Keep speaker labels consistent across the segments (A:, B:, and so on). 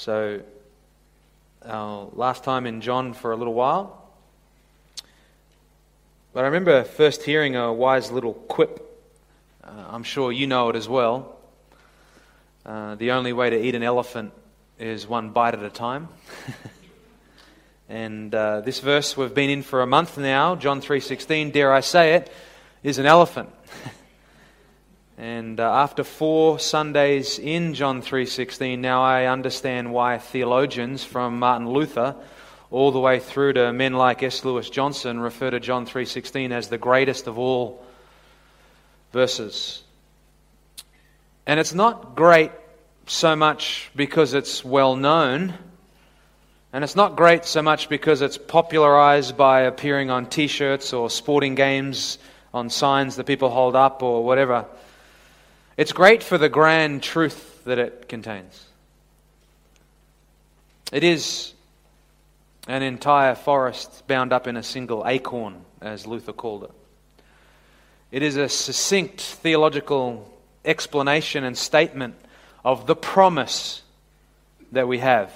A: So, our last time in John for a little while. But I remember first hearing a wise little quip. Uh, I'm sure you know it as well. Uh, the only way to eat an elephant is one bite at a time. and uh, this verse we've been in for a month now, John 3:16, dare I say it, is an elephant. And uh, after four Sundays in John 3:16, now I understand why theologians from Martin Luther all the way through to men like S. Lewis Johnson refer to John 3:16 as the greatest of all verses. And it's not great so much because it's well known, and it's not great so much because it's popularized by appearing on t-shirts or sporting games on signs that people hold up or whatever. It's great for the grand truth that it contains. It is an entire forest bound up in a single acorn, as Luther called it. It is a succinct theological explanation and statement of the promise that we have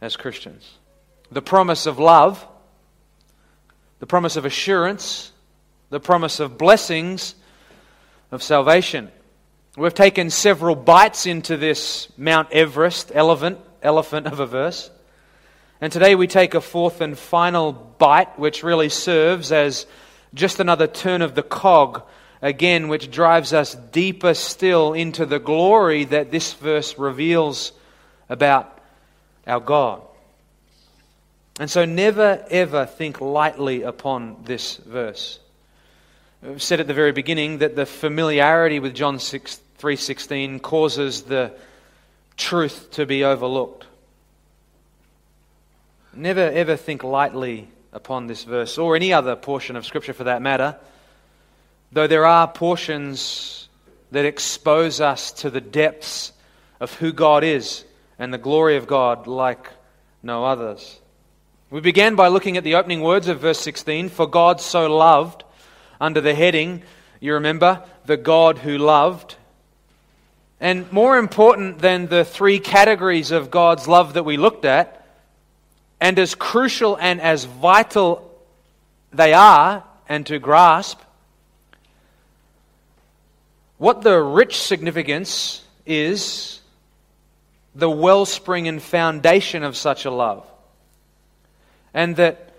A: as Christians the promise of love, the promise of assurance, the promise of blessings, of salvation. We've taken several bites into this Mount Everest elephant, elephant of a verse. And today we take a fourth and final bite, which really serves as just another turn of the cog, again, which drives us deeper still into the glory that this verse reveals about our God. And so never ever think lightly upon this verse. I've said at the very beginning that the familiarity with John 6, 3.16 causes the truth to be overlooked. Never ever think lightly upon this verse, or any other portion of Scripture for that matter, though there are portions that expose us to the depths of who God is and the glory of God like no others. We began by looking at the opening words of verse 16 For God so loved under the heading, you remember, the God who loved. And more important than the three categories of God's love that we looked at, and as crucial and as vital they are, and to grasp, what the rich significance is the wellspring and foundation of such a love. And that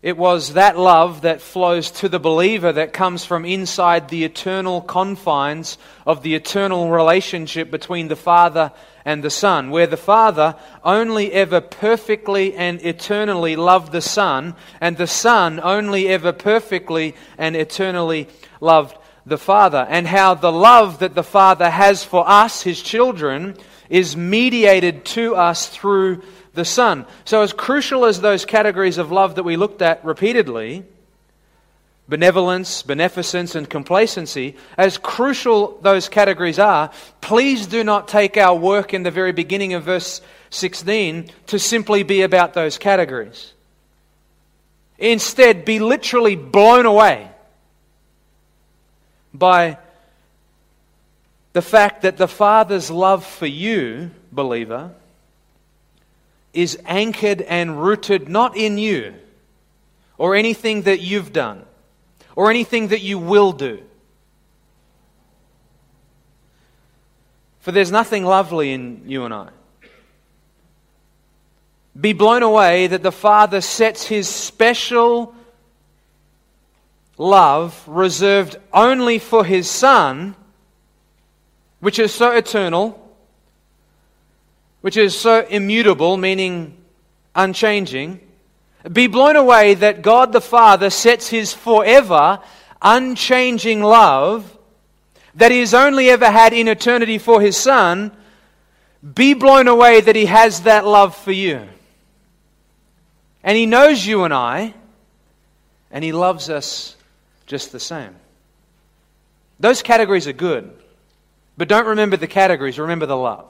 A: it was that love that flows to the believer that comes from inside the eternal confines of the eternal relationship between the Father and the Son, where the Father only ever perfectly and eternally loved the Son, and the Son only ever perfectly and eternally loved the Father, and how the love that the Father has for us, his children, is mediated to us through the Son. So, as crucial as those categories of love that we looked at repeatedly benevolence, beneficence, and complacency as crucial those categories are, please do not take our work in the very beginning of verse 16 to simply be about those categories. Instead, be literally blown away by the fact that the Father's love for you, believer, is anchored and rooted not in you or anything that you've done or anything that you will do. For there's nothing lovely in you and I. Be blown away that the Father sets his special love reserved only for his Son, which is so eternal which is so immutable, meaning unchanging, be blown away that God the Father sets his forever, unchanging love that he has only ever had in eternity for his Son, be blown away that he has that love for you. And he knows you and I, and he loves us just the same. Those categories are good, but don't remember the categories, remember the love.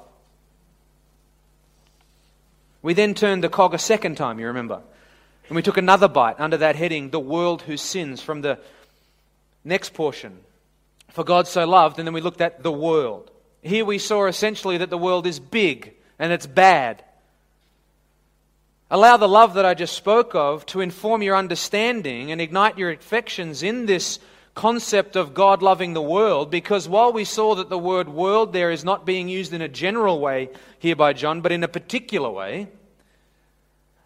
A: We then turned the cog a second time, you remember. And we took another bite under that heading, The World Who Sins, from the next portion. For God so loved, and then we looked at the world. Here we saw essentially that the world is big, and it's bad. Allow the love that I just spoke of to inform your understanding and ignite your affections in this concept of God loving the world because while we saw that the word world there is not being used in a general way here by John, but in a particular way,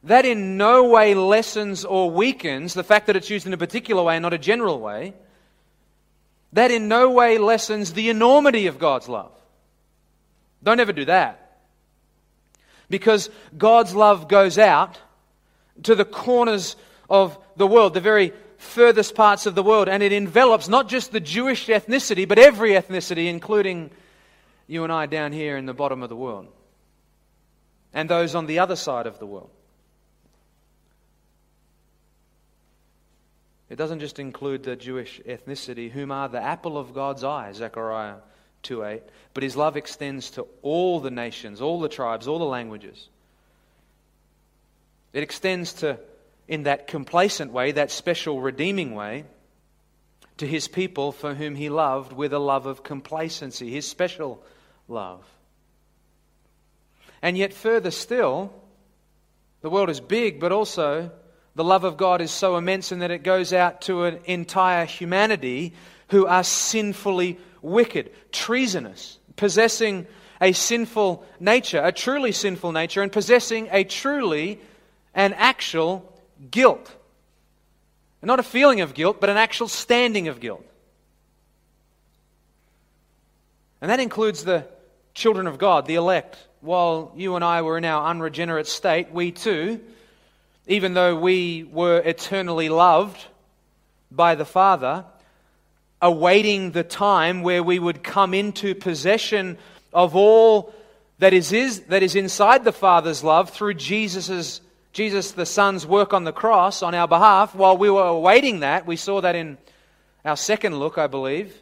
A: that in no way lessens or weakens the fact that it's used in a particular way and not a general way. That in no way lessens the enormity of God's love. Don't ever do that. Because God's love goes out to the corners of the world, the very furthest parts of the world, and it envelops not just the Jewish ethnicity, but every ethnicity, including you and I down here in the bottom of the world, and those on the other side of the world. It doesn't just include the Jewish ethnicity, whom are the apple of God's eye, Zechariah 2:8, but his love extends to all the nations, all the tribes, all the languages. It extends to in that complacent way, that special redeeming way, to his people for whom he loved with a love of complacency, his special love. And yet, further still, the world is big, but also the love of God is so immense in that it goes out to an entire humanity who are sinfully wicked, treasonous, possessing a sinful nature, a truly sinful nature, and possessing a truly and actual guilt. And not a feeling of guilt, but an actual standing of guilt. And that includes the children of God, the elect. While you and I were in our unregenerate state, we too, even though we were eternally loved by the Father, awaiting the time where we would come into possession of all that is, is, that is inside the Father's love through Jesus' Jesus the Son's work on the cross on our behalf, while we were awaiting that, we saw that in our second look, I believe,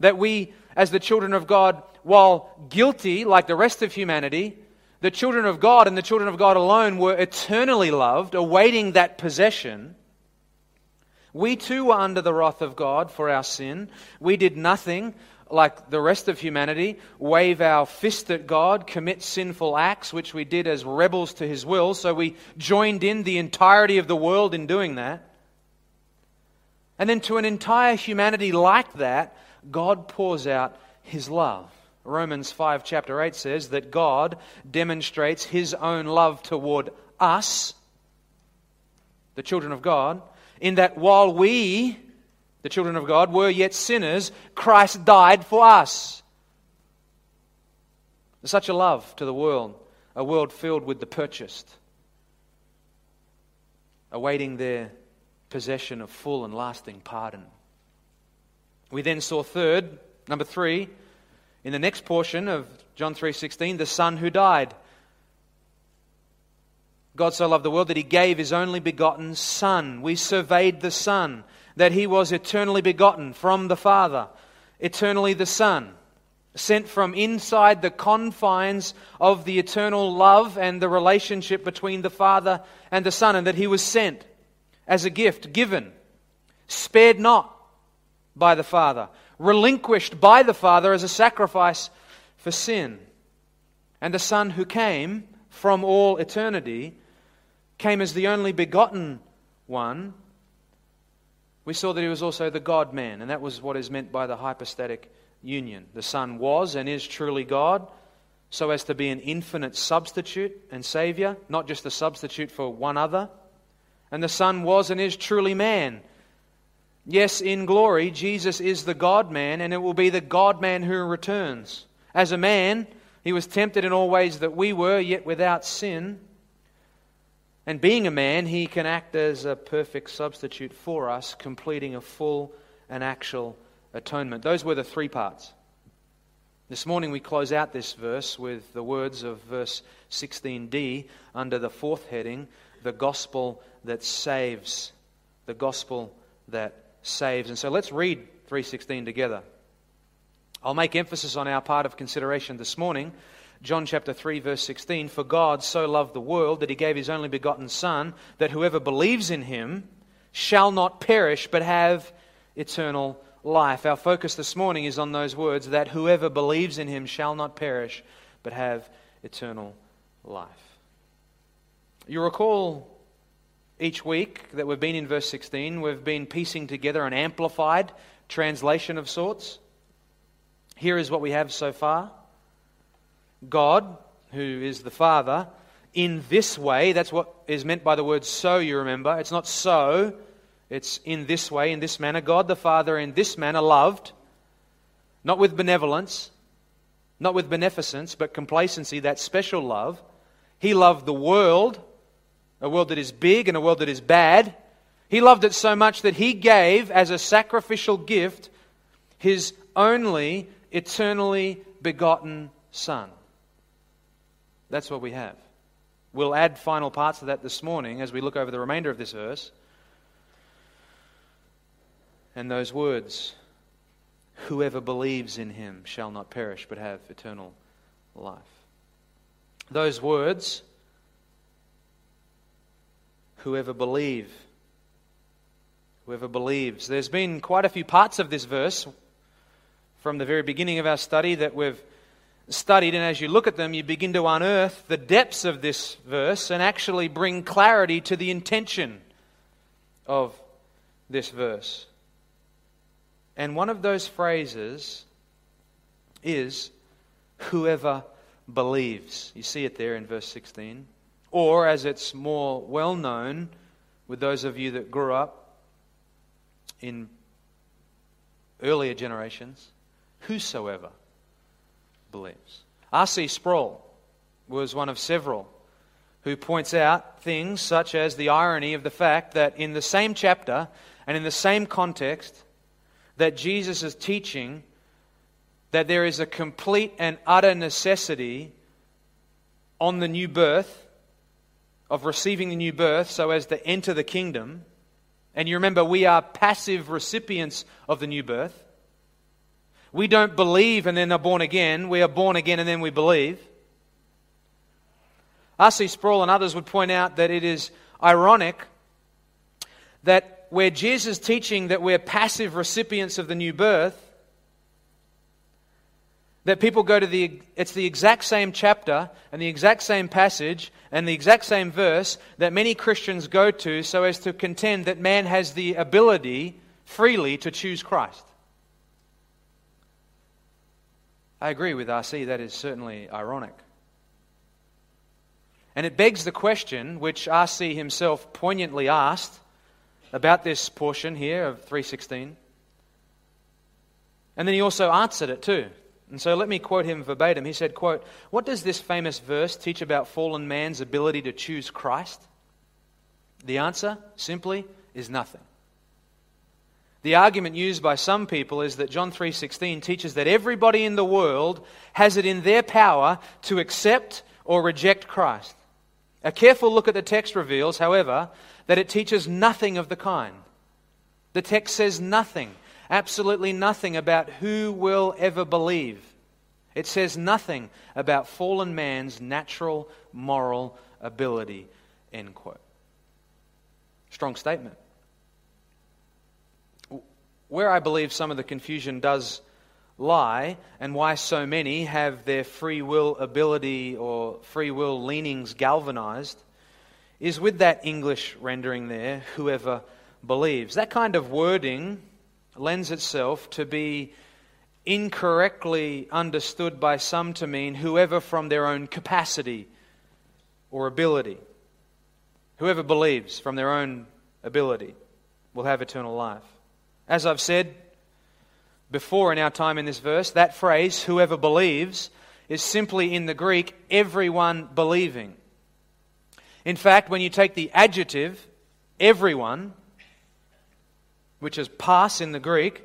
A: that we, as the children of God, while guilty like the rest of humanity, the children of God and the children of God alone were eternally loved, awaiting that possession. We too were under the wrath of God for our sin. We did nothing like the rest of humanity, wave our fist at God, commit sinful acts, which we did as rebels to his will. So we joined in the entirety of the world in doing that. And then to an entire humanity like that, God pours out his love. Romans 5, chapter 8 says that God demonstrates his own love toward us, the children of God, in that while we the children of God, were yet sinners, Christ died for us. There's such a love to the world, a world filled with the purchased, awaiting their possession of full and lasting pardon. We then saw third, number 3, in the next portion of John 3:16, the son who died. God so loved the world that he gave his only begotten son. We surveyed the son that he was eternally begotten from the Father, eternally the Son, sent from inside the confines of the eternal love and the relationship between the Father and the Son, and that he was sent as a gift, given, spared not by the Father, relinquished by the Father as a sacrifice for sin. And the Son who came from all eternity came as the only begotten one we saw that he was also the God man, and that was what is meant by the hypostatic union. The Son was and is truly God, so as to be an infinite substitute and Savior, not just a substitute for one other. And the Son was and is truly man. Yes, in glory, Jesus is the God man, and it will be the God man who returns. As a man, he was tempted in all ways that we were, yet without sin. And being a man, he can act as a perfect substitute for us, completing a full and actual atonement. Those were the three parts. This morning we close out this verse with the words of verse 16d under the fourth heading the gospel that saves. The gospel that saves. And so let's read 316 together. I'll make emphasis on our part of consideration this morning John chapter 3 verse 16, for God so loved the world that he gave his only begotten son that whoever believes in him shall not perish but have eternal life. Our focus this morning is on those words that whoever believes in him shall not perish but have eternal life. You recall each week that we've been in verse 16, we've been piecing together an amplified translation of sorts. Here is what we have so far God, who is the Father, in this way, that's what is meant by the word so, you remember. It's not so, it's in this way, in this manner. God the Father, in this manner, loved, not with benevolence, not with beneficence, but complacency, that special love. He loved the world a world that is big and a world that is bad. He loved it so much that he gave as a sacrificial gift his only eternally begotten Son. That's what we have. We'll add final parts of that this morning as we look over the remainder of this verse. And those words Whoever believes in him shall not perish but have eternal life. Those words whoever believe. Whoever believes. There's been quite a few parts of this verse from the very beginning of our study that we've studied, and as you look at them, you begin to unearth the depths of this verse and actually bring clarity to the intention of this verse. And one of those phrases is whoever believes. You see it there in verse 16. Or, as it's more well known with those of you that grew up in earlier generations, whosoever believes. R.C. Sproul was one of several who points out things such as the irony of the fact that in the same chapter and in the same context that Jesus is teaching that there is a complete and utter necessity on the new birth of receiving the new birth so as to enter the kingdom. And you remember, we are passive recipients of the new birth. We don't believe and then are born again. We are born again and then we believe. R.C. Sproul and others would point out that it is ironic that where Jesus is teaching that we're passive recipients of the new birth, that people go to the it's the exact same chapter and the exact same passage and the exact same verse that many Christians go to so as to contend that man has the ability freely to choose Christ. I agree with RC that is certainly ironic. And it begs the question which RC himself poignantly asked about this portion here of 316. And then he also answered it too. And so let me quote him verbatim. He said, quote, What does this famous verse teach about fallen man's ability to choose Christ? The answer, simply, is nothing. The argument used by some people is that John 3:16 teaches that everybody in the world has it in their power to accept or reject Christ. A careful look at the text reveals, however, that it teaches nothing of the kind. The text says nothing absolutely nothing about who will ever believe. It says nothing about fallen man's natural moral ability. End quote. Strong statement. Where I believe some of the confusion does lie, and why so many have their free will ability or free will leanings galvanized, is with that English rendering there, whoever believes. That kind of wording lends itself to be incorrectly understood by some to mean whoever from their own capacity or ability. Whoever believes from their own ability will have eternal life. As I've said before in our time in this verse, that phrase, whoever believes, is simply in the Greek, everyone believing. In fact, when you take the adjective, everyone, which is pas in the Greek,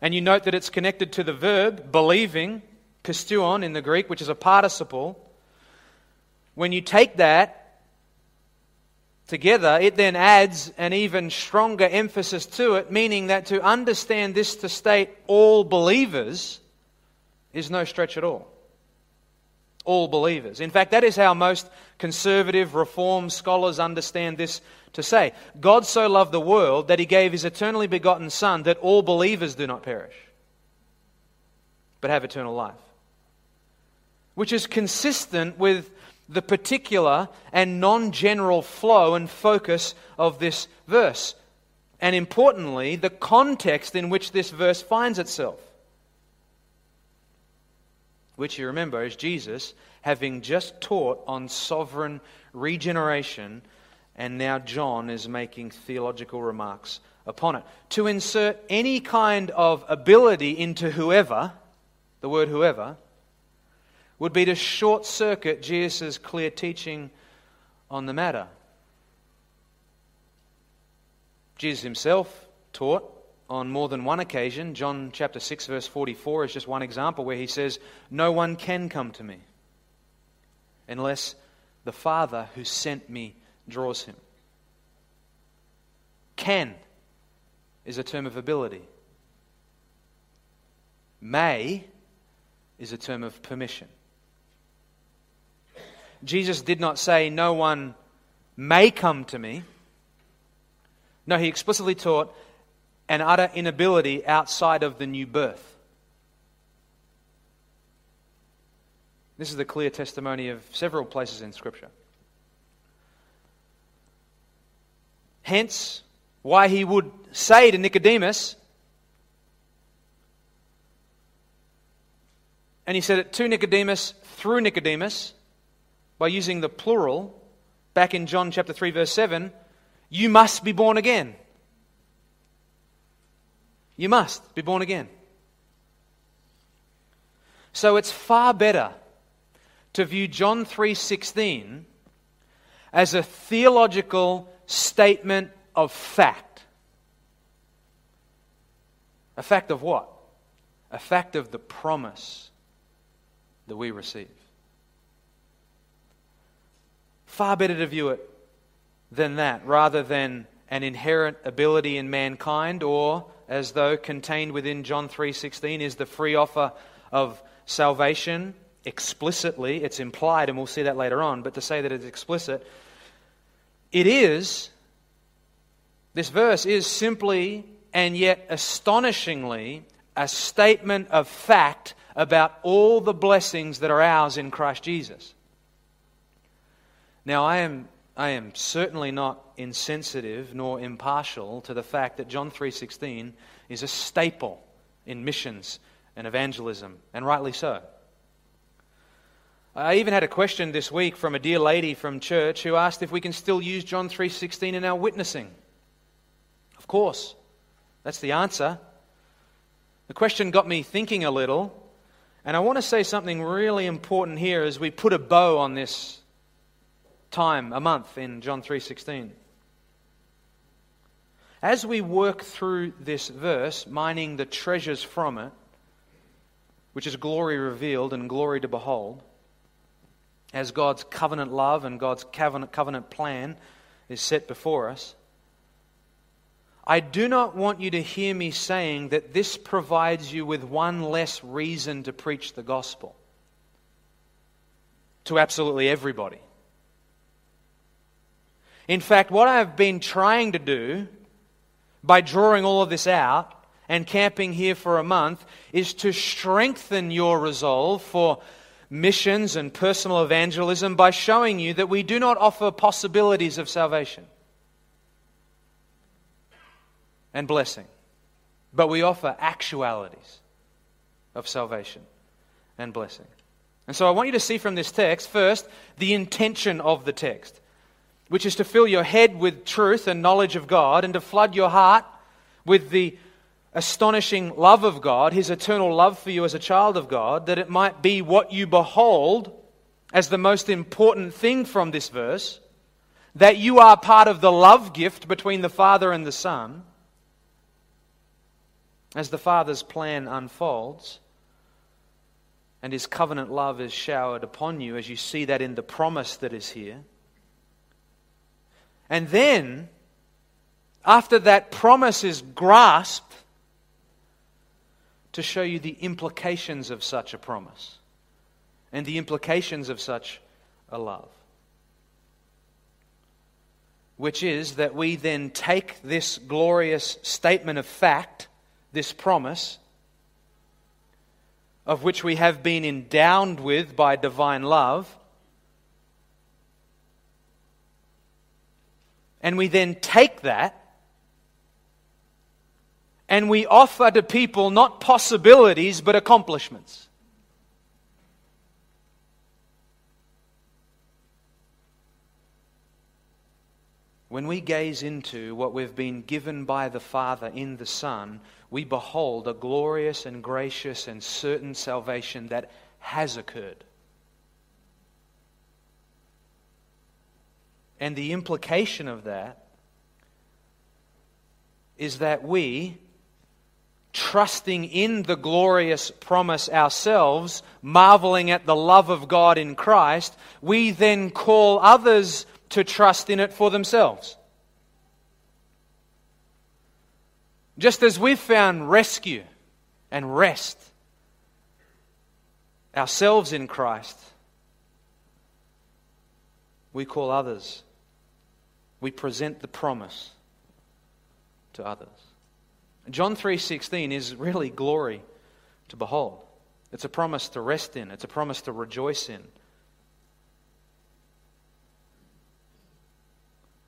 A: and you note that it's connected to the verb believing, pisteuon in the Greek, which is a participle. When you take that together, it then adds an even stronger emphasis to it, meaning that to understand this to state all believers is no stretch at all all believers. In fact, that is how most conservative, reform scholars understand this to say. God so loved the world that he gave his eternally begotten Son that all believers do not perish, but have eternal life. which is consistent with the particular and non general flow and focus of this verse. And importantly, the context in which this verse finds itself. Which you remember is Jesus having just taught on sovereign regeneration, and now John is making theological remarks upon it. To insert any kind of ability into whoever, the word whoever, would be to short circuit Jesus' clear teaching on the matter. Jesus himself taught on more than one occasion. John chapter 6, verse 44 is just one example where he says, No one can come to me unless the Father who sent me draws him. Can is a term of ability. May is a term of permission. Jesus did not say, No one may come to me. No, he explicitly taught an utter inability outside of the new birth. This is the clear testimony of several places in Scripture. Hence, why he would say to Nicodemus, and he said it to Nicodemus through Nicodemus by using the plural back in John chapter 3 verse 7, you must be born again. You must be born again. So it's far better to view John 3:16 as a theological statement of fact. A fact of what? A fact of the promise that we receive. Far better to view it than that, rather than an inherent ability in mankind, or as though contained within John 3:16 is the free offer of salvation explicitly. It's implied, and we'll see that later on, but to say that it's explicit, it is, this verse is simply and yet astonishingly a statement of fact about all the blessings that are ours in Christ Jesus. Now, I am, I am certainly not insensitive nor impartial to the fact that John 3:16 is a staple in missions and evangelism, and rightly so. I even had a question this week from a dear lady from church who asked if we can still use John 3:16 in our witnessing. Of course. That's the answer. The question got me thinking a little, and I want to say something really important here as we put a bow on this time, a month in John 3:16. As we work through this verse, mining the treasures from it, which is glory revealed and glory to behold, as God's covenant love and God's covenant, covenant plan is set before us, I do not want you to hear me saying that this provides you with one less reason to preach the gospel to absolutely everybody. In fact, what I've been trying to do by drawing all of this out and camping here for a month is to strengthen your resolve for missions and personal evangelism by showing you that we do not offer possibilities of salvation and blessing, but we offer actualities of salvation and blessing. And so I want you to see from this text, first, the intention of the text, which is to fill your head with truth and knowledge of God and to flood your heart with the astonishing love of God, his eternal love for you as a child of God, that it might be what you behold as the most important thing from this verse, that you are part of the love gift between the Father and the Son, as the Father's plan unfolds. And his covenant love is showered upon you as you see that in the promise that is here. And then, after that promise is grasped, to show you the implications of such a promise and the implications of such a love. Which is that we then take this glorious statement of fact, this promise, of which we have been endowed with by divine love, and we then take that and we offer to people not possibilities but accomplishments. When we gaze into what we've been given by the Father in the Son, we behold a glorious and gracious and certain salvation that has occurred. And the implication of that is that we, trusting in the glorious promise ourselves, marveling at the love of God in Christ, we then call others to trust in it for themselves. Just as we've found rescue and rest ourselves in Christ, we call others. We present the promise to others. John 3:16 is really glory to behold. It's a promise to rest in, it's a promise to rejoice in.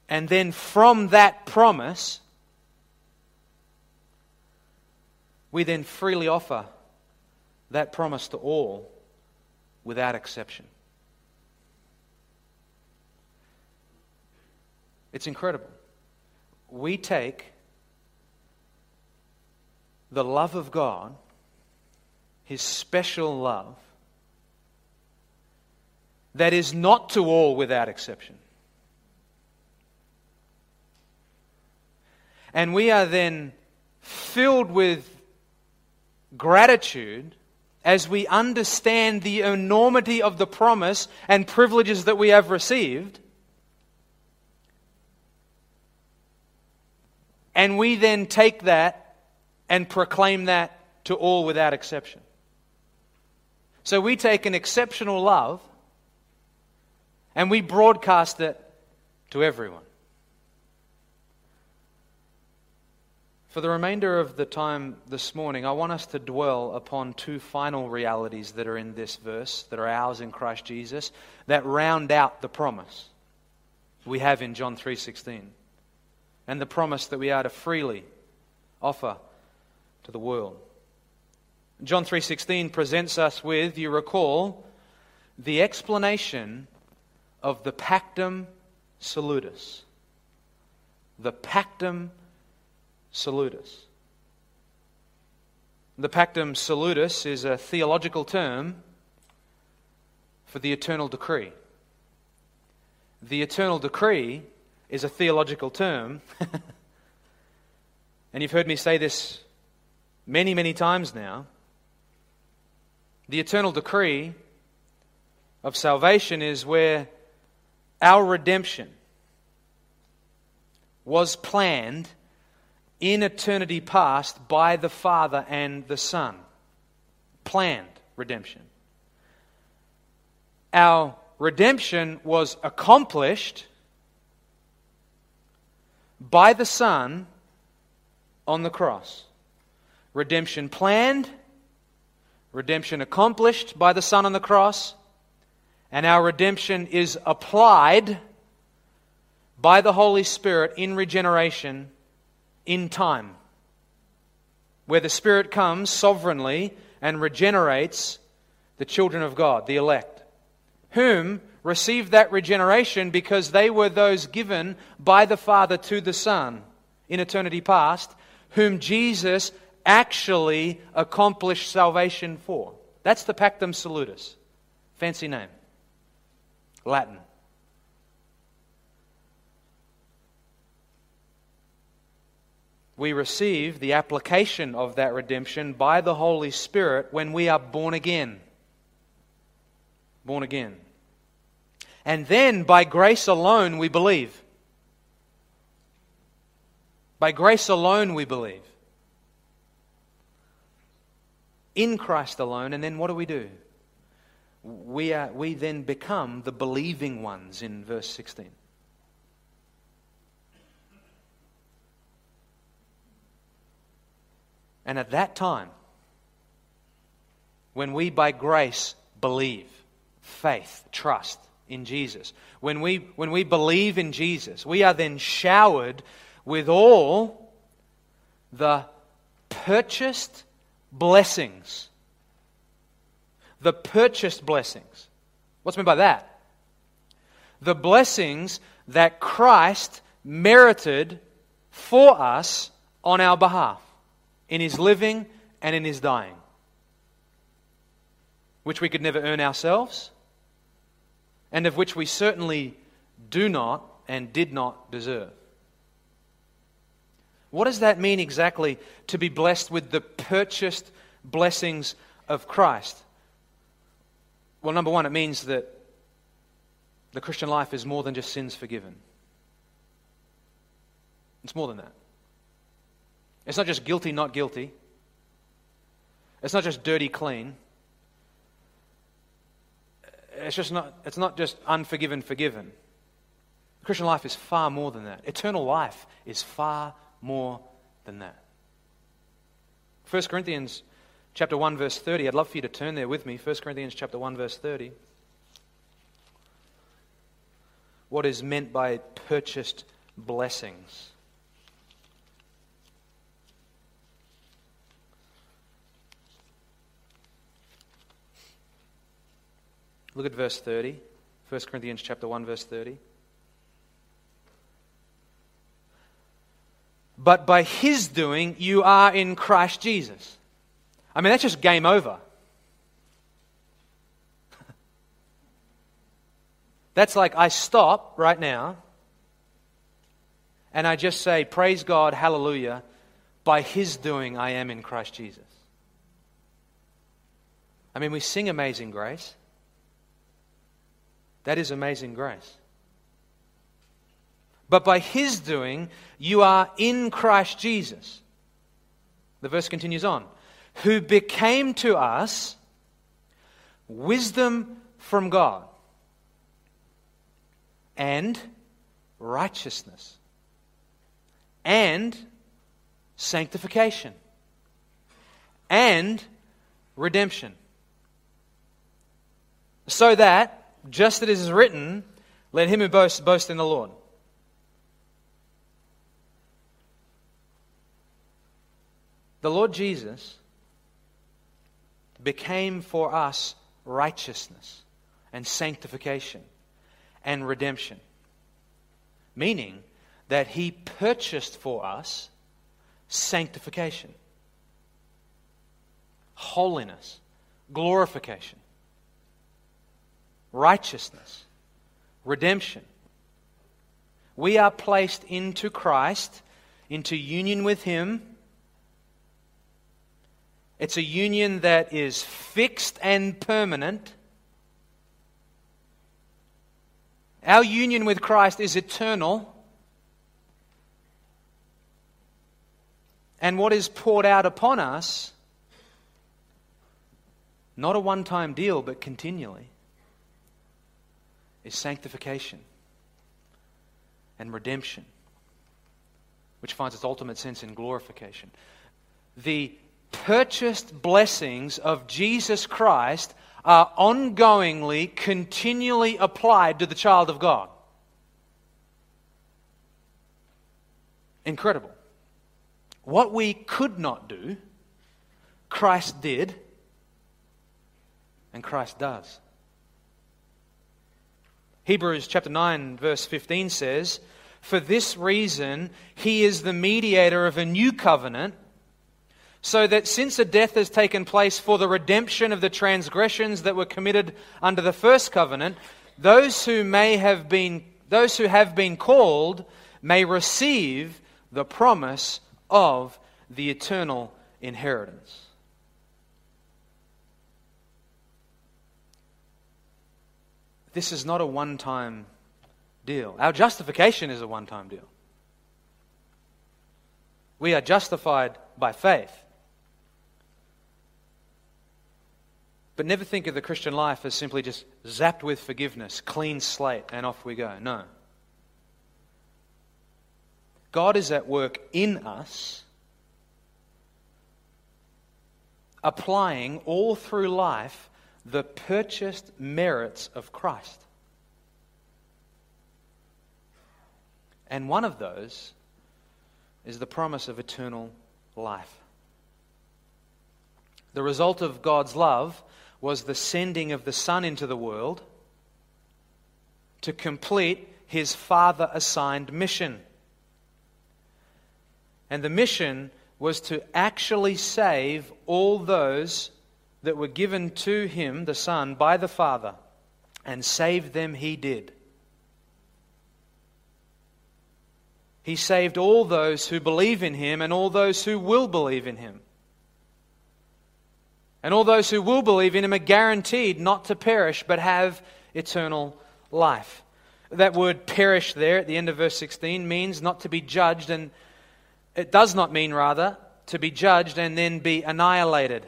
A: And then from that promise, we then freely offer that promise to all without exception. It's incredible. We take the love of God, His special love, that is not to all without exception. And we are then filled with gratitude as we understand the enormity of the promise and privileges that we have received. And we then take that and proclaim that to all without exception. So we take an exceptional love and we broadcast it to everyone. For the remainder of the time this morning, I want us to dwell upon two final realities that are in this verse, that are ours in Christ Jesus, that round out the promise we have in John 3:16 and the promise that we are to freely offer to the world. John 3:16 presents us with, you recall, the explanation of the pactum salutis. The pactum salutis. The pactum salutis is a theological term for the eternal decree. The eternal decree is a theological term, and you've heard me say this many, many times now. The eternal decree of salvation is where our redemption was planned in eternity past by the Father and the Son. Planned redemption. Our redemption was accomplished by the Son on the cross. Redemption planned, redemption accomplished by the Son on the cross, and our redemption is applied by the Holy Spirit in regeneration in time, where the Spirit comes sovereignly and regenerates the children of God, the elect, whom received that regeneration because they were those given by the Father to the Son in eternity past, whom Jesus actually accomplished salvation for. That's the Pactum Salutis. Fancy name. Latin. we receive the application of that redemption by the Holy Spirit when we are born again. Born again. And then, by grace alone, we believe. By grace alone, we believe. In Christ alone, and then what do we do? We, are, we then become the believing ones in verse 16. And at that time, when we by grace believe, faith, trust in Jesus. When we, when we believe in Jesus, we are then showered with all the purchased blessings. The purchased blessings. What's meant by that? The blessings that Christ merited for us on our behalf in his living and in his dying, which we could never earn ourselves, and of which we certainly do not and did not deserve. What does that mean exactly to be blessed with the purchased blessings of Christ? Well, number one, it means that the Christian life is more than just sins forgiven. It's more than that. It's not just guilty, not guilty. It's not just dirty, clean. It's just not, it's not just unforgiven, forgiven. Christian life is far more than that. Eternal life is far more than that. 1 Corinthians chapter 1 verse 30. I'd love for you to turn there with me. 1 Corinthians chapter 1 verse 30. What is meant by purchased blessings? Look at verse 30. 1 Corinthians chapter 1 verse 30. But by his doing you are in Christ Jesus. I mean that's just game over. that's like I stop right now and I just say praise God, hallelujah, by his doing I am in Christ Jesus. I mean we sing amazing grace. That is amazing grace. But by his doing, you are in Christ Jesus. The verse continues on. Who became to us wisdom from God and righteousness and sanctification and redemption. So that just as it is written, let him who boasts boast in the Lord. The Lord Jesus became for us righteousness and sanctification and redemption, meaning that he purchased for us sanctification, holiness, glorification righteousness, redemption. We are placed into Christ, into union with Him. It's a union that is fixed and permanent. Our union with Christ is eternal. And what is poured out upon us, not a one time deal, but continually is sanctification and redemption, which finds its ultimate sense in glorification. The purchased blessings of Jesus Christ are ongoingly, continually applied to the child of God. Incredible. What we could not do, Christ did, and Christ does. Hebrews chapter 9, verse 15 says, For this reason, he is the mediator of a new covenant, so that since a death has taken place for the redemption of the transgressions that were committed under the first covenant, those who may have been those who have been called may receive the promise of the eternal inheritance. This is not a one time deal. Our justification is a one time deal. We are justified by faith. But never think of the Christian life as simply just zapped with forgiveness, clean slate, and off we go. No. God is at work in us, applying all through life the purchased merits of Christ. And one of those is the promise of eternal life. The result of God's love was the sending of the Son into the world to complete his Father assigned mission. And the mission was to actually save all those that were given to him, the Son, by the Father, and save them he did. He saved all those who believe in him and all those who will believe in him. And all those who will believe in him are guaranteed not to perish but have eternal life. That word perish there at the end of verse 16 means not to be judged, and it does not mean, rather, to be judged and then be annihilated.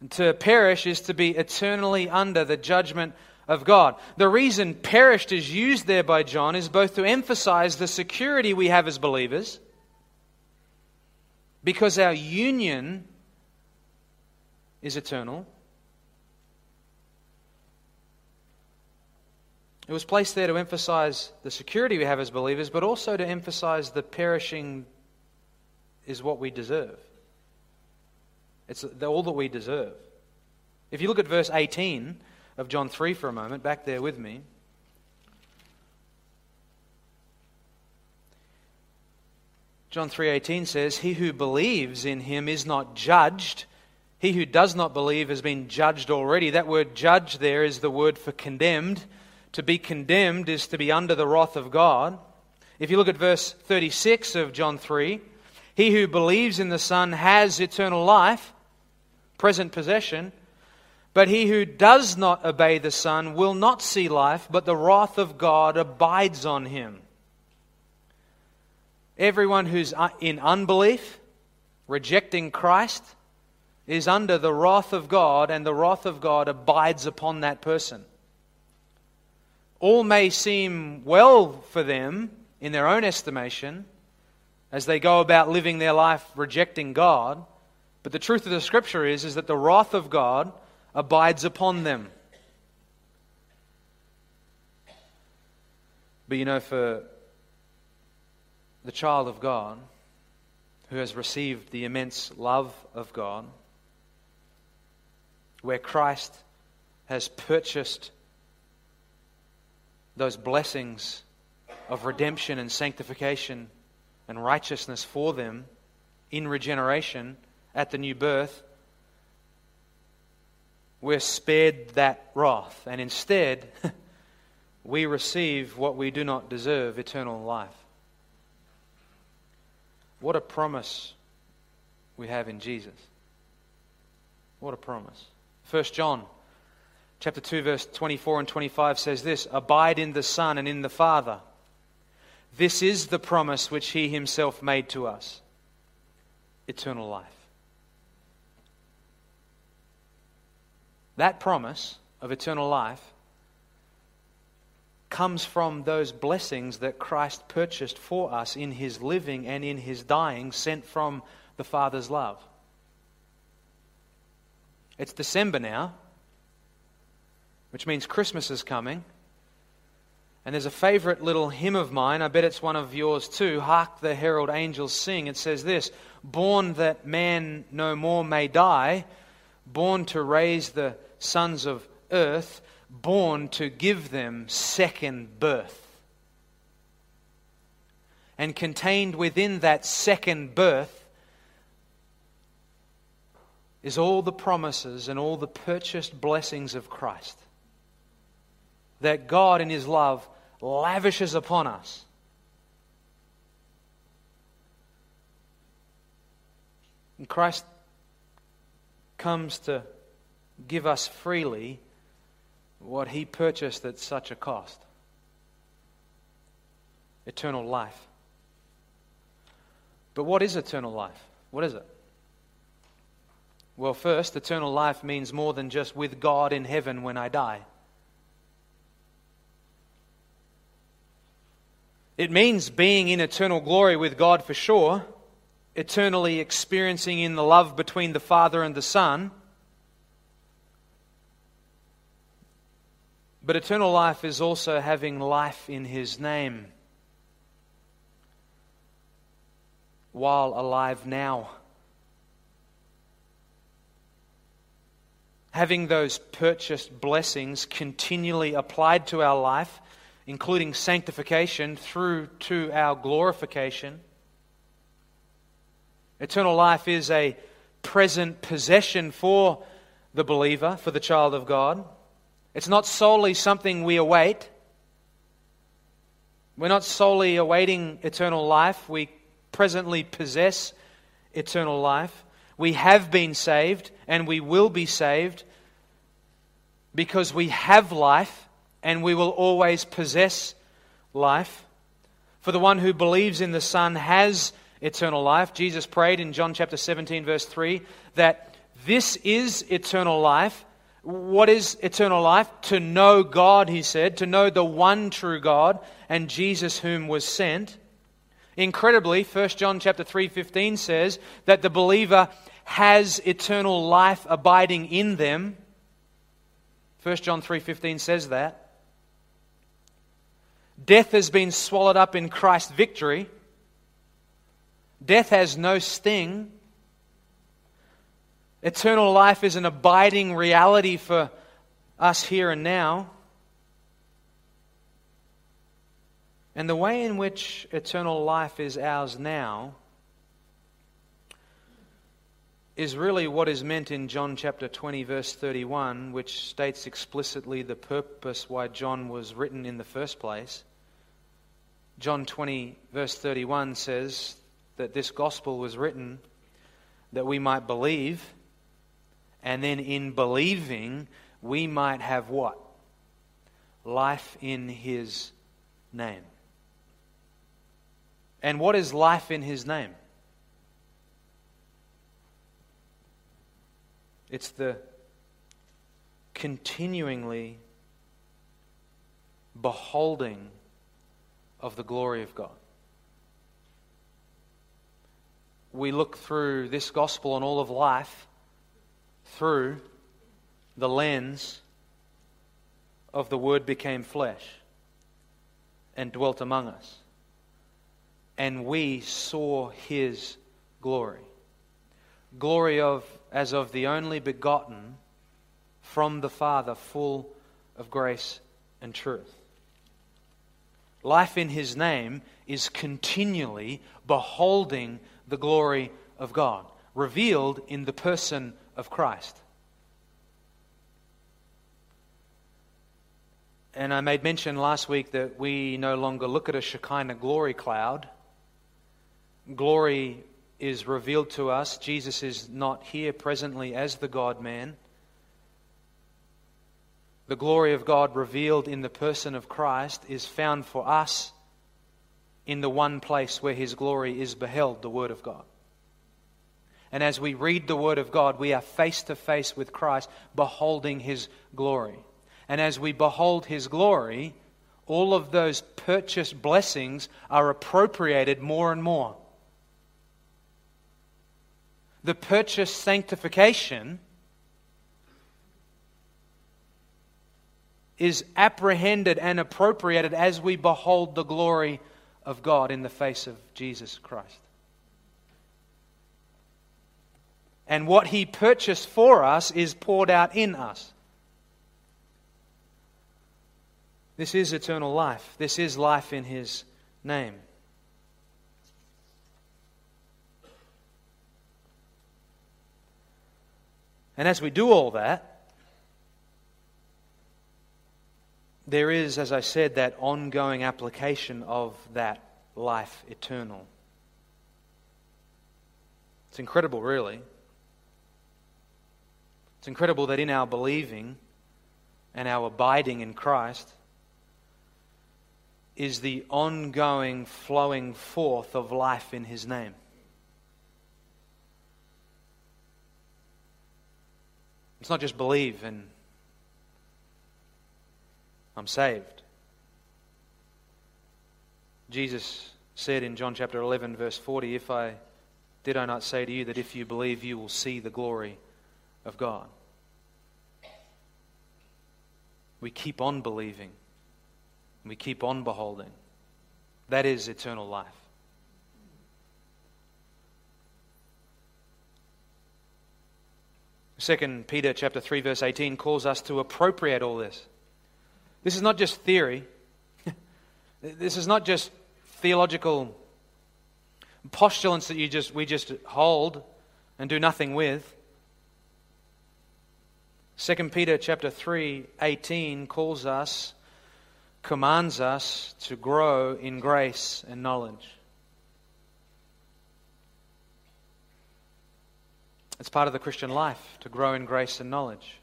A: And to perish is to be eternally under the judgment of God. The reason perished is used there by John is both to emphasize the security we have as believers, because our union is eternal. It was placed there to emphasize the security we have as believers, but also to emphasize the perishing is what we deserve. It's all that we deserve. If you look at verse 18 of John 3 for a moment, back there with me. John 3:18 says, "He who believes in him is not judged. He who does not believe has been judged already." That word judge there is the word for condemned. To be condemned is to be under the wrath of God. If you look at verse 36 of John 3, he who believes in the Son has eternal life, present possession. But he who does not obey the Son will not see life, but the wrath of God abides on him. Everyone who's in unbelief, rejecting Christ, is under the wrath of God, and the wrath of God abides upon that person. All may seem well for them in their own estimation as they go about living their life rejecting God, but the truth of the Scripture is, is that the wrath of God abides upon them. But you know, for the child of God who has received the immense love of God, where Christ has purchased those blessings of redemption and sanctification and righteousness for them in regeneration at the new birth, we're spared that wrath. And instead, we receive what we do not deserve eternal life. What a promise we have in Jesus. What a promise. 1 John chapter 2 verse 24 and 25 says this, abide in the Son and in the Father. This is the promise which he himself made to us. Eternal life. That promise of eternal life comes from those blessings that Christ purchased for us in his living and in his dying, sent from the Father's love. It's December now, which means Christmas is coming. And there's a favorite little hymn of mine, I bet it's one of yours too. Hark the herald angels sing. It says this Born that man no more may die, born to raise the sons of earth, born to give them second birth. And contained within that second birth is all the promises and all the purchased blessings of Christ that God, in His love, lavishes upon us. And Christ comes to give us freely what he purchased at such a cost eternal life. But what is eternal life? What is it? Well, first, eternal life means more than just with God in heaven when I die. It means being in eternal glory with God for sure. eternally experiencing in the love between the Father and the Son. But eternal life is also having life in His name while alive now. Having those purchased blessings continually applied to our life, including sanctification through to our glorification. Eternal life is a present possession for the believer, for the child of God. It's not solely something we await. We're not solely awaiting eternal life. We presently possess eternal life. We have been saved and we will be saved because we have life and we will always possess life. For the one who believes in the Son has eternal life. Jesus prayed in John chapter 17, verse 3, that this is eternal life what is eternal life? To know God, he said, to know the one true God and Jesus whom was sent. Incredibly, 1 John chapter 3:15 says that the believer has eternal life abiding in them. 1 John 3:15 says that. Death has been swallowed up in Christ's victory. Death has no sting. Eternal life is an abiding reality for us here and now. And the way in which eternal life is ours now is really what is meant in John chapter 20, verse 31, which states explicitly the purpose why John was written in the first place. John 20, verse 31 says that this gospel was written that we might believe and then in believing, we might have what? Life in His name. And what is life in His name? It's the continuingly beholding of the glory of God. We look through this gospel and all of life through the lens of the Word became flesh and dwelt among us. And we saw his glory. Glory of as of the only begotten from the Father, full of grace and truth. Life in his name is continually beholding the glory of God, revealed in the person of Christ. And I made mention last week that we no longer look at a Shekinah glory cloud. Glory is revealed to us. Jesus is not here presently as the God man. The glory of God revealed in the person of Christ is found for us in the one place where his glory is beheld, the Word of God. And as we read the Word of God, we are face to face with Christ, beholding His glory. And as we behold His glory, all of those purchased blessings are appropriated more and more. The purchased sanctification is apprehended and appropriated as we behold the glory of God in the face of Jesus Christ. And what he purchased for us is poured out in us. This is eternal life. This is life in his name. And as we do all that, there is, as I said, that ongoing application of that life eternal. It's incredible, really. It's incredible that in our believing and our abiding in Christ is the ongoing flowing forth of life in His name. It's not just believe and I'm saved. Jesus said in John chapter 11, verse 40, If I Did I not say to you that if you believe, you will see the glory of God? We keep on believing, we keep on beholding. That is eternal life. Second Peter chapter 3 verse 18 calls us to appropriate all this. This is not just theory. this is not just theological postulants that you just we just hold and do nothing with. 2 Peter chapter 3 18 calls us commands us to grow in grace and knowledge. It's part of the Christian life to grow in grace and knowledge.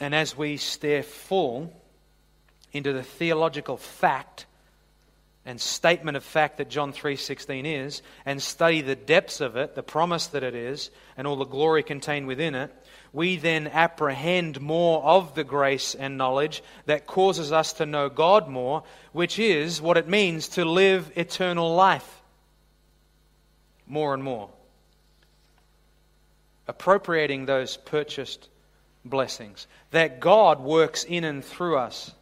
A: And as we stare full into the theological fact and statement of fact that John 3:16 is and study the depths of it, the promise that it is and all the glory contained within it, we then apprehend more of the grace and knowledge that causes us to know God more, which is what it means to live eternal life more and more. Appropriating those purchased blessings that God works in and through us.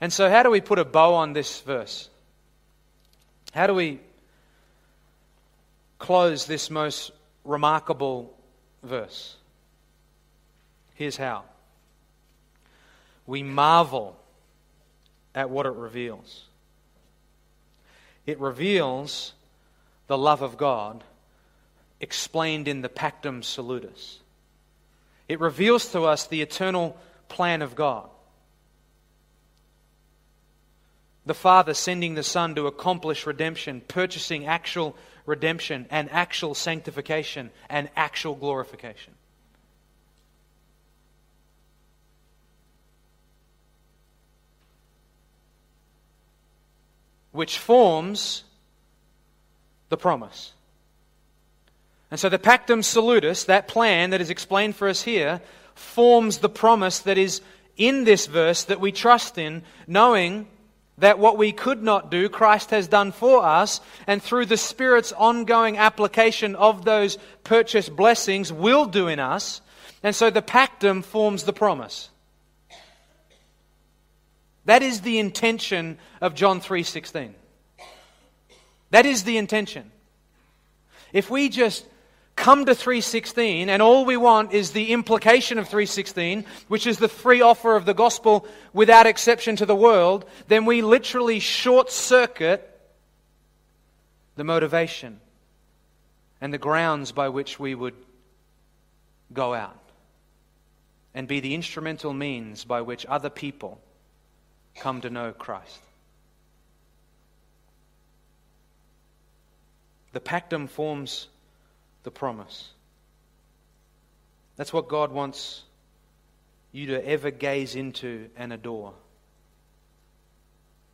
A: And so, how do we put a bow on this verse? How do we close this most remarkable verse? Here's how we marvel at what it reveals. It reveals the love of God explained in the Pactum Salutis. It reveals to us the eternal plan of God. The Father sending the Son to accomplish redemption, purchasing actual redemption and actual sanctification and actual glorification. Which forms the promise. And so the Pactum Salutis, that plan that is explained for us here, forms the promise that is in this verse that we trust in, knowing that what we could not do, Christ has done for us, and through the Spirit's ongoing application of those purchased blessings will do in us. And so the pactum forms the promise. That is the intention of John 3:16. That is the intention. If we just come to 316 and all we want is the implication of 316, which is the free offer of the gospel without exception to the world, then we literally short circuit the motivation and the grounds by which we would go out and be the instrumental means by which other people come to know Christ. The pactum forms the promise. That's what God wants you to ever gaze into and adore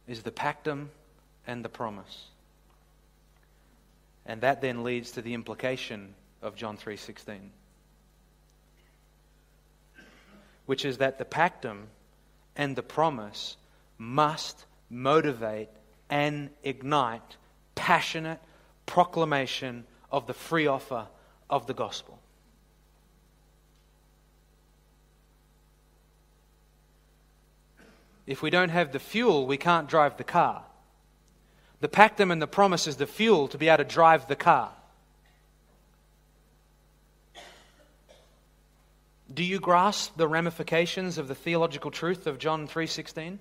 A: is the pactum and the promise. And that then leads to the implication of John 3:16 which is that the pactum and the promise must motivate and ignite passionate proclamation of the free offer of the gospel. If we don't have the fuel, we can't drive the car. The pactum and the promise is the fuel to be able to drive the car. Do you grasp the ramifications of the theological truth of John 3:16?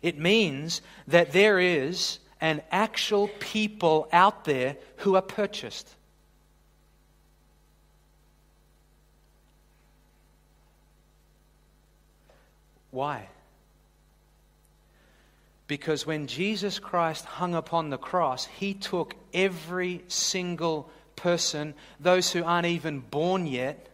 A: It means that there is and actual people out there who are purchased. Why? Because when Jesus Christ hung upon the cross, he took every single person, those who aren't even born yet,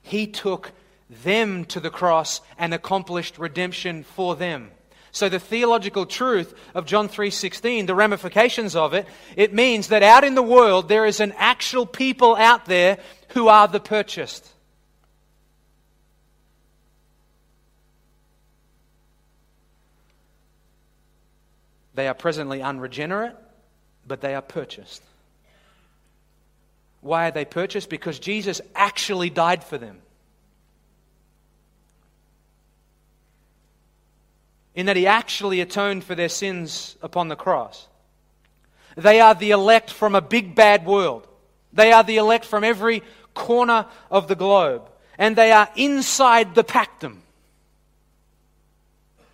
A: he took them to the cross and accomplished redemption for them. So the theological truth of John 3:16, the ramifications of it, it means that out in the world there is an actual people out there who are the purchased. They are presently unregenerate, but they are purchased. Why are they purchased? Because Jesus actually died for them. In that he actually atoned for their sins upon the cross. They are the elect from a big bad world. They are the elect from every corner of the globe. And they are inside the pactum,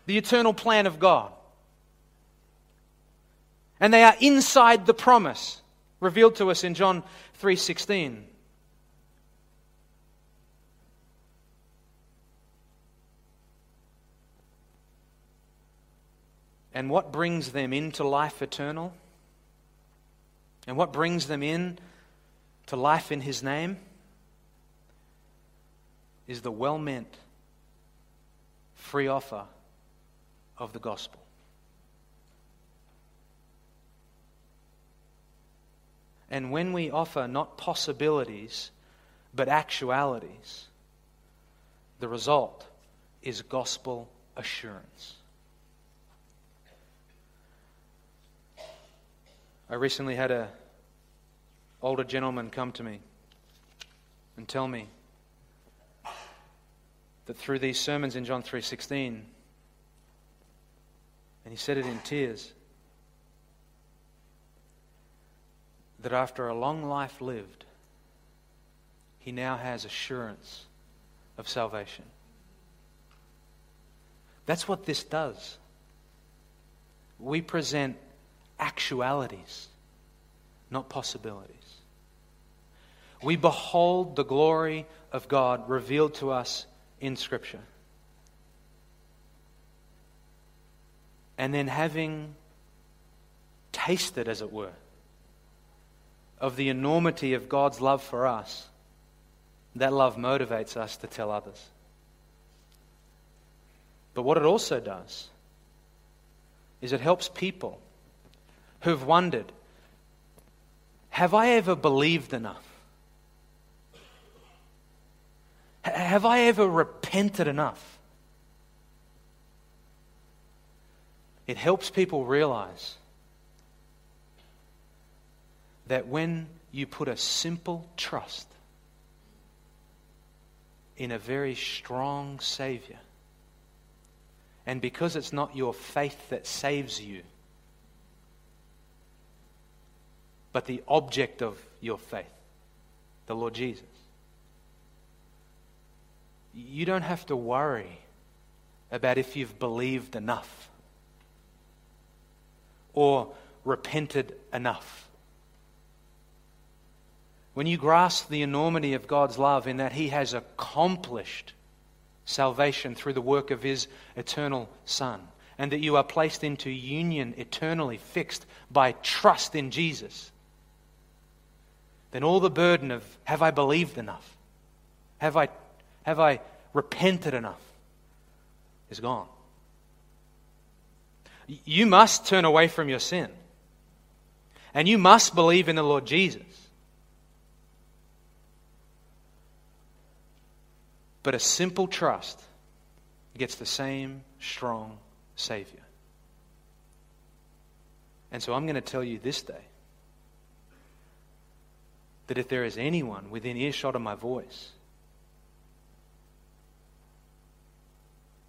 A: the eternal plan of God. And they are inside the promise revealed to us in John 3:16. And what brings them into life eternal? And what brings them in to life in his name is the well-meant free offer of the gospel. And when we offer not possibilities, but actualities, the result is gospel assurance. I recently had a older gentleman come to me and tell me that through these sermons in John 3:16 and he said it in tears that after a long life lived, he now has assurance of salvation. That's what this does. We present actualities, not possibilities. We behold the glory of God revealed to us in Scripture. And then having tasted, as it were, of the enormity of God's love for us, that love motivates us to tell others. But what it also does is it helps people who've wondered have I ever believed enough? Have I ever repented enough? It helps people realize that when you put a simple trust in a very strong Savior, and because it's not your faith that saves you, but the object of your faith, the Lord Jesus, you don't have to worry about if you've believed enough or repented enough. When you grasp the enormity of God's love in that He has accomplished salvation through the work of His eternal Son, and that you are placed into union eternally fixed by trust in Jesus, then all the burden of have I believed enough? Have I, have I repented enough? is gone. You must turn away from your sin. And you must believe in the Lord Jesus. But a simple trust gets the same strong Savior. And so I'm going to tell you this day that if there is anyone within earshot of my voice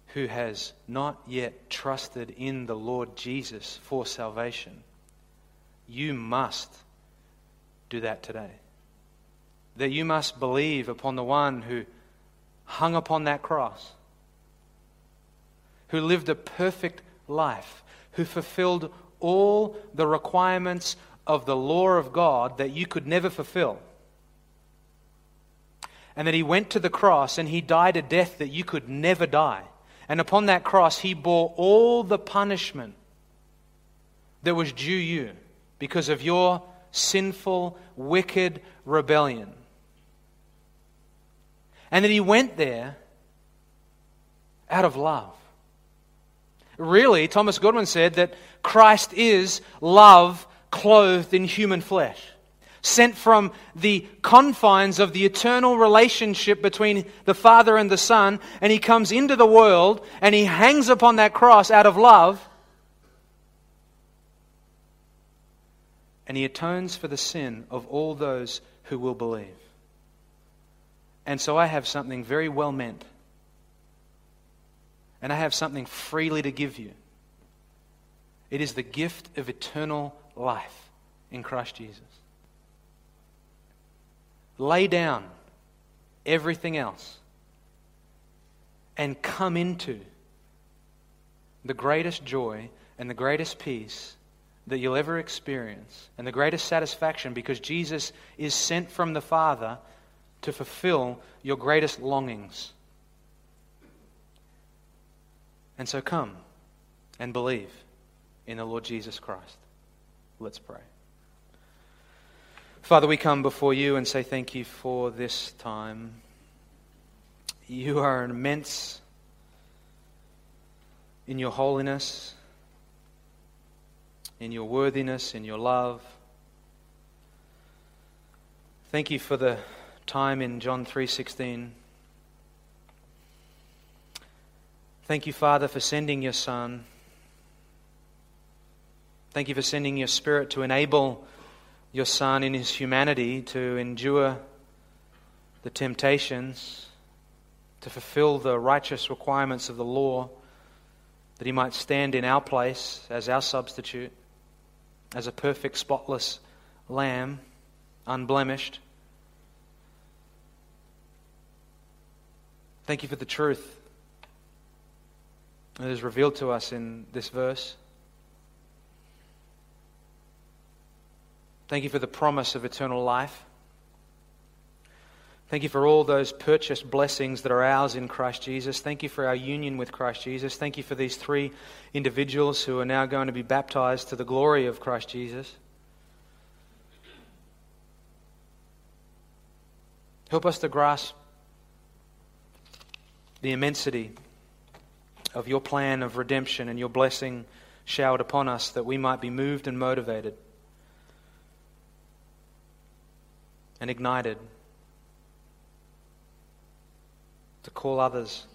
A: who has not yet trusted in the Lord Jesus for salvation, you must do that today. That you must believe upon the one who hung upon that cross, who lived a perfect life, who fulfilled all the requirements of the law of God that you could never fulfill. And that he went to the cross and he died a death that you could never die. And upon that cross, he bore all the punishment that was due you because of your sinful, wicked rebellion. And that he went there out of love. Really, Thomas Goodwin said that Christ is love clothed in human flesh, sent from the confines of the eternal relationship between the Father and the Son, and he comes into the world and he hangs upon that cross out of love and he atones for the sin of all those who will believe. And so I have something very well meant. And I have something freely to give you. It is the gift of eternal life in Christ Jesus. Lay down everything else and come into the greatest joy and the greatest peace that you'll ever experience and the greatest satisfaction because Jesus is sent from the Father to fulfill your greatest longings. And so come and believe in the Lord Jesus Christ. Let's pray. Father, we come before you and say thank you for this time. You are immense in your holiness, in your worthiness, in your love. Thank you for the time in John 3:16. Thank you, Father, for sending your Son. Thank you for sending your Spirit to enable your Son in his humanity to endure the temptations, to fulfill the righteous requirements of the law, that he might stand in our place as our substitute, as a perfect, spotless lamb, unblemished. Thank you for the truth that is revealed to us in this verse. Thank you for the promise of eternal life. Thank you for all those purchased blessings that are ours in Christ Jesus. Thank you for our union with Christ Jesus. Thank you for these three individuals who are now going to be baptized to the glory of Christ Jesus. Help us to grasp the immensity of your plan of redemption and your blessing showered upon us that we might be moved and motivated and ignited to call others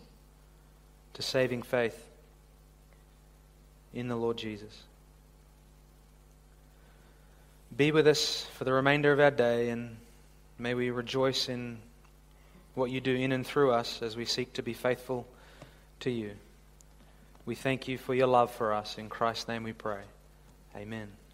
A: to saving faith in the Lord Jesus. Be with us for the remainder of our day, and may we rejoice in what you do in and through us as we seek to be faithful to you. We thank you for your love for us. In Christ's name we pray. Amen.